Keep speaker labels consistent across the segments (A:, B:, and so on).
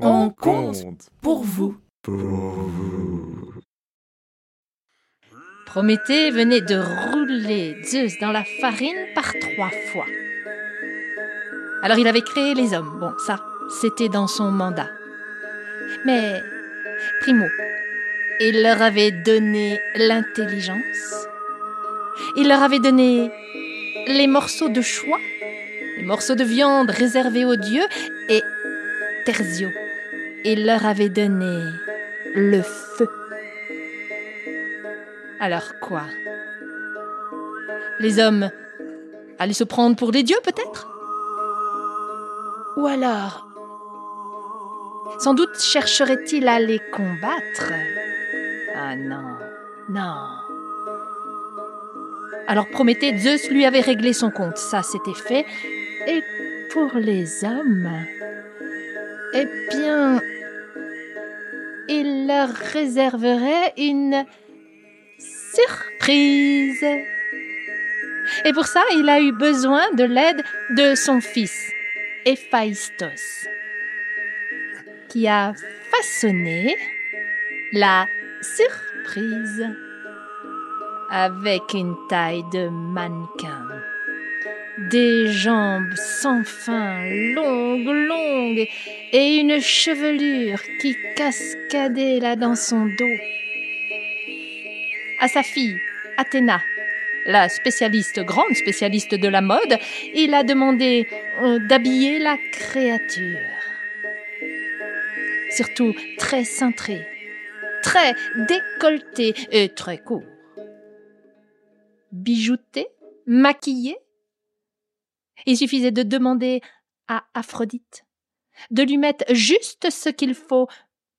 A: On compte pour vous.
B: Pour vous.
C: Prométhée venait de rouler Zeus dans la farine par trois fois. Alors il avait créé les hommes. Bon, ça, c'était dans son mandat. Mais, primo, il leur avait donné l'intelligence. Il leur avait donné les morceaux de choix, les morceaux de viande réservés aux dieux et Terzio. Il leur avait donné le feu. Alors quoi? Les hommes allaient se prendre pour des dieux peut-être? Ou alors Sans doute chercherait-il à les combattre? Ah non, non. Alors Prométhée, Zeus lui avait réglé son compte, ça c'était fait. Et pour les hommes, eh bien, il leur réserverait une surprise. Et pour ça, il a eu besoin de l'aide de son fils, Héphaïstos, qui a façonné la surprise avec une taille de mannequin, des jambes sans fin, longues, longues, et une chevelure qui cascadait là dans son dos. À sa fille, Athéna, la spécialiste, grande spécialiste de la mode, il a demandé euh, d'habiller la créature. Surtout très cintrée, très décolletée et très court. Bijoutée, maquillée. Il suffisait de demander à Aphrodite de lui mettre juste ce qu'il faut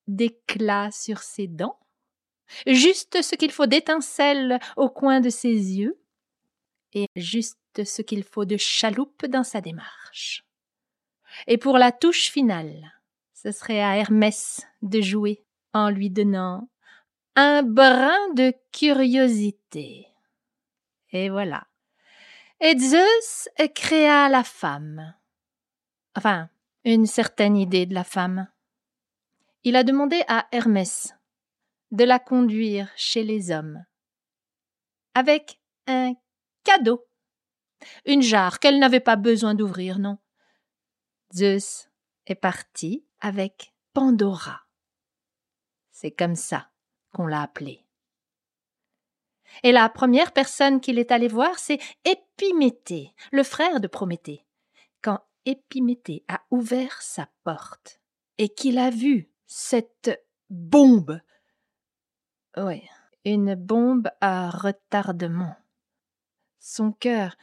C: d'éclat sur ses dents, juste ce qu'il faut d'étincelles au coin de ses yeux, et juste ce qu'il faut de chaloupe dans sa démarche. Et pour la touche finale, ce serait à Hermès de jouer en lui donnant un brin de curiosité. Et voilà. Et Zeus créa la femme. Enfin, une certaine idée de la femme. Il a demandé à Hermès de la conduire chez les hommes. Avec un cadeau. Une jarre qu'elle n'avait pas besoin d'ouvrir, non. Zeus est parti avec Pandora. C'est comme ça qu'on l'a appelée. Et la première personne qu'il est allé voir, c'est Épiméthée, le frère de Prométhée. Quand Épiméthée a ouvert sa porte et qu'il a vu cette bombe. Oui, une bombe à retardement. Son cœur,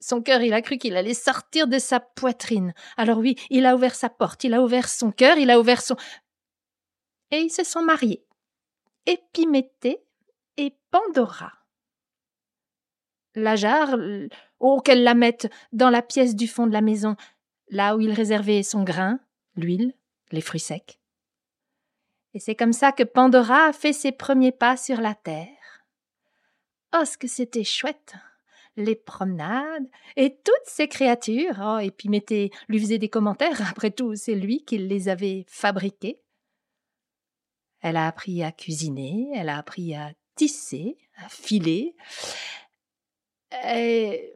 C: son cœur, il a cru qu'il allait sortir de sa poitrine. Alors oui, il a ouvert sa porte, il a ouvert son cœur, il a ouvert son. Et ils se sont mariés. Épiméthée et Pandora. La jarre, oh, qu'elle la mette dans la pièce du fond de la maison, là où il réservait son grain, l'huile, les fruits secs. Et c'est comme ça que Pandora a fait ses premiers pas sur la terre. Oh, ce que c'était chouette! Les promenades et toutes ces créatures. Oh, et puis mettez, lui faisait des commentaires. Après tout, c'est lui qui les avait fabriquées. Elle a appris à cuisiner, elle a appris à à filer. Et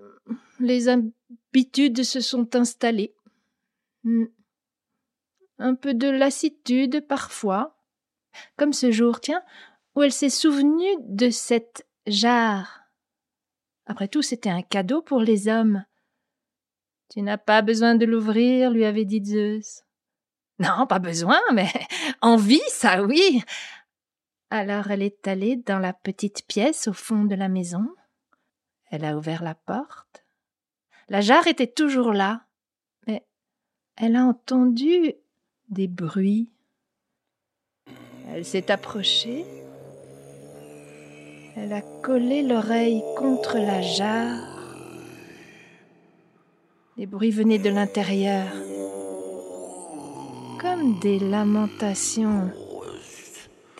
C: les habitudes se sont installées. Hmm. Un peu de lassitude parfois, comme ce jour, tiens, où elle s'est souvenue de cette jarre. Après tout, c'était un cadeau pour les hommes. Tu n'as pas besoin de l'ouvrir, lui avait dit Zeus. Non, pas besoin, mais envie, ça oui. Alors elle est allée dans la petite pièce au fond de la maison. Elle a ouvert la porte. La jarre était toujours là, mais elle a entendu des bruits. Elle s'est approchée. Elle a collé l'oreille contre la jarre. Les bruits venaient de l'intérieur, comme des lamentations,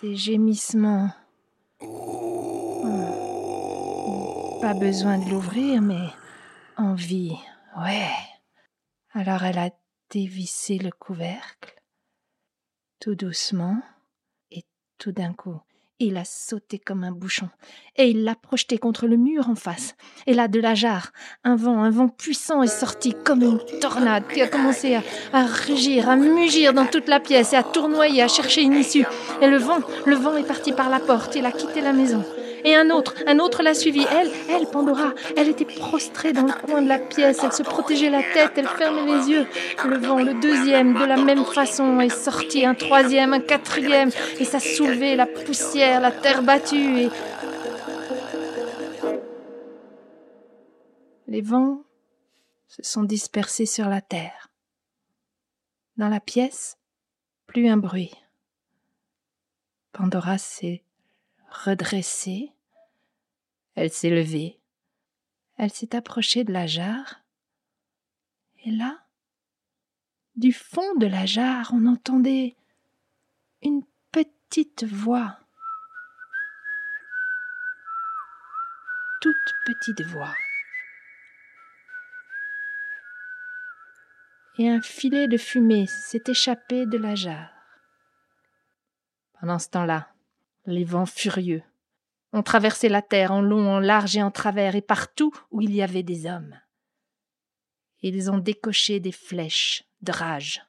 C: des gémissements. Pas besoin de l'ouvrir, mais envie, ouais. Alors elle a dévissé le couvercle Tout doucement, et tout d'un coup, il a sauté comme un bouchon, et il l'a projeté contre le mur en face. Et là, de la jarre, un vent, un vent puissant est sorti comme une tornade qui a commencé à, à rugir, à mugir dans toute la pièce et à tournoyer, à chercher une issue. Et le vent, le vent est parti par la porte, il a quitté la maison. Et un autre, un autre l'a suivi. Elle, elle, Pandora, elle était prostrée dans le coin de la pièce. Elle se protégeait la tête, elle fermait les yeux. Le vent, le deuxième, de la même façon, est sorti. Un troisième, un quatrième. Et ça soulevait la poussière, la terre battue. Les vents se sont dispersés sur la terre. Dans la pièce, plus un bruit. Pandora s'est redressée. Elle s'est levée. Elle s'est approchée de la jarre. Et là, du fond de la jarre, on entendait une petite voix. Toute petite voix. Et un filet de fumée s'est échappé de la jarre. Pendant ce temps-là, les vents furieux ont traversé la terre en long, en large et en travers, et partout où il y avait des hommes. Ils ont décoché des flèches de rage,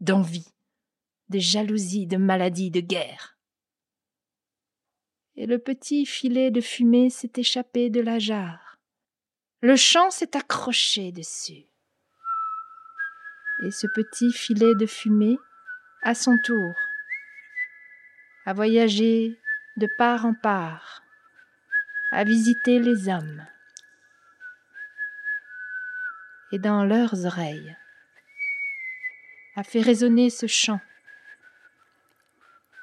C: d'envie, de jalousie, de maladie, de guerre. Et le petit filet de fumée s'est échappé de la jarre. Le champ s'est accroché dessus. Et ce petit filet de fumée, à son tour, à voyager de part en part, à visiter les hommes. Et dans leurs oreilles, a fait résonner ce chant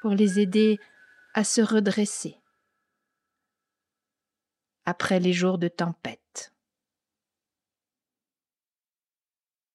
C: pour les aider à se redresser après les jours de tempête.